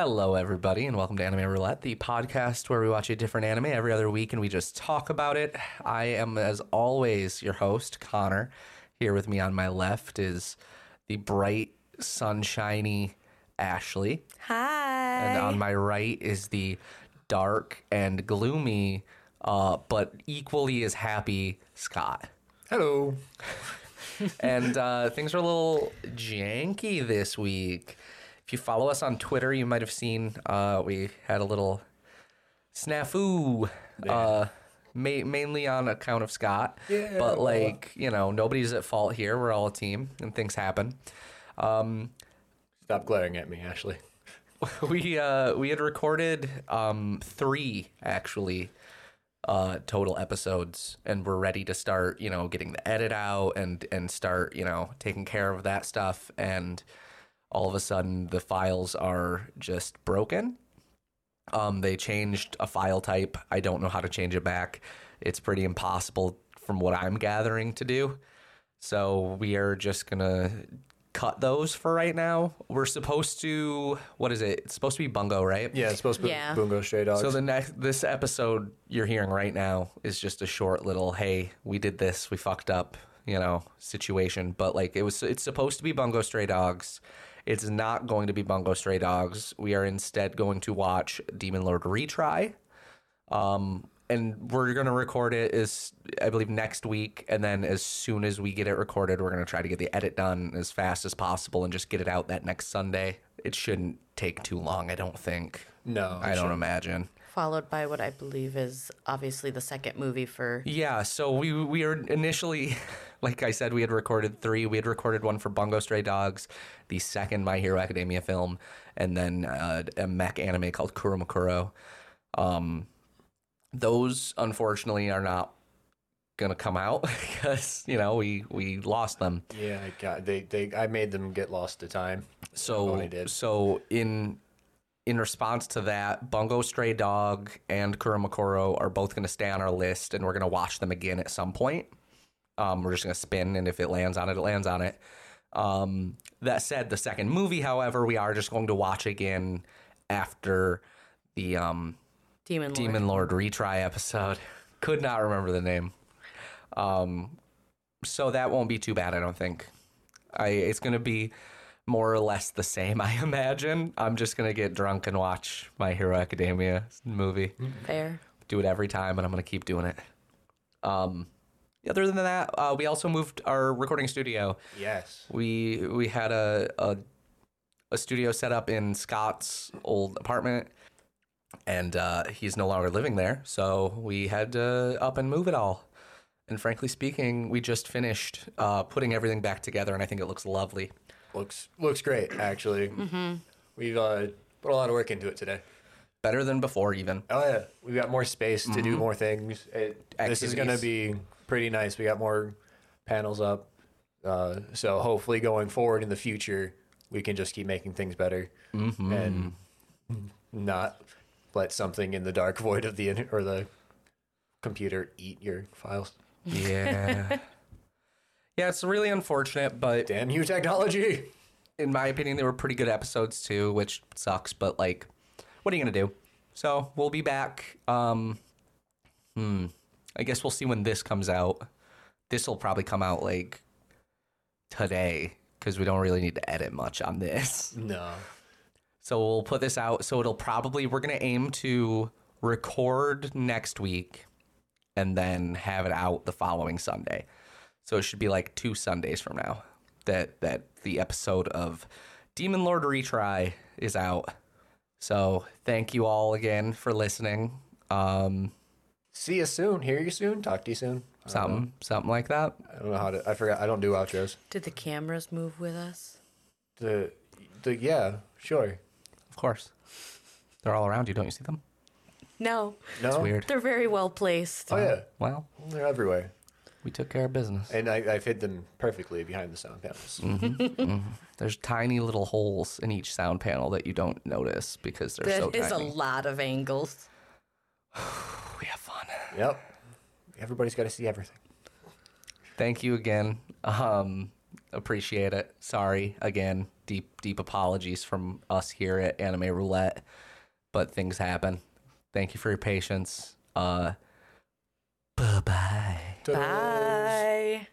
Hello, everybody, and welcome to Anime Roulette, the podcast where we watch a different anime every other week and we just talk about it. I am, as always, your host, Connor. Here with me on my left is the bright, sunshiny Ashley. Hi. And on my right is the dark and gloomy, uh, but equally as happy Scott. Hello. and uh, things are a little janky this week. If you follow us on Twitter, you might have seen uh, we had a little snafu, uh, ma- mainly on account of Scott. Yeah. But like you know, nobody's at fault here. We're all a team, and things happen. Stop glaring at me, Ashley. we uh, we had recorded um, three actually uh, total episodes, and we're ready to start. You know, getting the edit out and and start you know taking care of that stuff. And all of a sudden, the files are just broken. Um, they changed a file type. I don't know how to change it back. It's pretty impossible from what I'm gathering to do. So we are just gonna cut those for right now. We're supposed to what is it? It's supposed to be bungo, right? Yeah, it's supposed to be Yeah. Bungo Stray Dogs. So the next this episode you're hearing right now is just a short little hey, we did this, we fucked up, you know, situation. But like it was it's supposed to be Bungo Stray Dogs. It's not going to be Bungo Stray Dogs. We are instead going to watch Demon Lord Retry. Um and we're going to record it is I believe next week and then as soon as we get it recorded we're going to try to get the edit done as fast as possible and just get it out that next Sunday. It shouldn't take too long, I don't think. No, I don't shouldn't. imagine. Followed by what I believe is obviously the second movie for. Yeah, so we we were initially, like I said, we had recorded three. We had recorded one for Bungo Stray Dogs, the second My Hero Academia film, and then uh, a mech anime called Kuromukuro. Um, those unfortunately are not gonna come out because you know we we lost them. Yeah, I got they they I made them get lost to time. So they did. so in in response to that, Bungo Stray Dog and Kuromukuro are both going to stay on our list, and we're going to watch them again at some point. Um, we're just going to spin, and if it lands on it, it lands on it. Um, that said, the second movie, however, we are just going to watch again after the um, Demon Lord. Demon Lord retry episode. Could not remember the name. Um, so that won't be too bad, I don't think. I it's gonna be more or less the same, I imagine. I'm just gonna get drunk and watch My Hero Academia movie. Fair. Do it every time, and I'm gonna keep doing it. Um, other than that, uh, we also moved our recording studio. Yes. We we had a, a a studio set up in Scott's old apartment, and uh, he's no longer living there. So we had to up and move it all. And frankly speaking, we just finished uh, putting everything back together, and I think it looks lovely. Looks looks great actually. Mm-hmm. We've uh, put a lot of work into it today. Better than before, even. Oh yeah, we've got more space to do more things. It, this is going to be pretty nice. We got more panels up, uh, so hopefully going forward in the future, we can just keep making things better and not let something in the dark void of the in- or the computer eat your files. Yeah. yeah, it's really unfortunate, but Damn you, technology! in my opinion, they were pretty good episodes too, which sucks. But like, what are you gonna do? So we'll be back. Um, hmm. I guess we'll see when this comes out. This will probably come out like today because we don't really need to edit much on this. No, So we'll put this out. So it'll probably we're gonna aim to record next week and then have it out the following Sunday. So it should be like two Sundays from now that that the episode of Demon Lord Retry is out. So thank you all again for listening. Um, see you soon. Hear you soon. Talk to you soon. I something something like that. I don't know how to. I forgot. I don't do outros. Did the cameras move with us? The the yeah sure. Of course, they're all around you. Don't you see them? No. No, It's weird. They're very well placed. Oh yeah, Well, they're everywhere, we took care of business. and I, I've hid them perfectly behind the sound panels. There's tiny little holes in each sound panel that you don't notice because they're That so is tiny. a lot of angles. we have fun. Yep. Everybody's got to see everything. Thank you again. Um, appreciate it. Sorry again. deep deep apologies from us here at Anime Roulette, but things happen. Thank you for your patience. Uh, bye bye. Bye.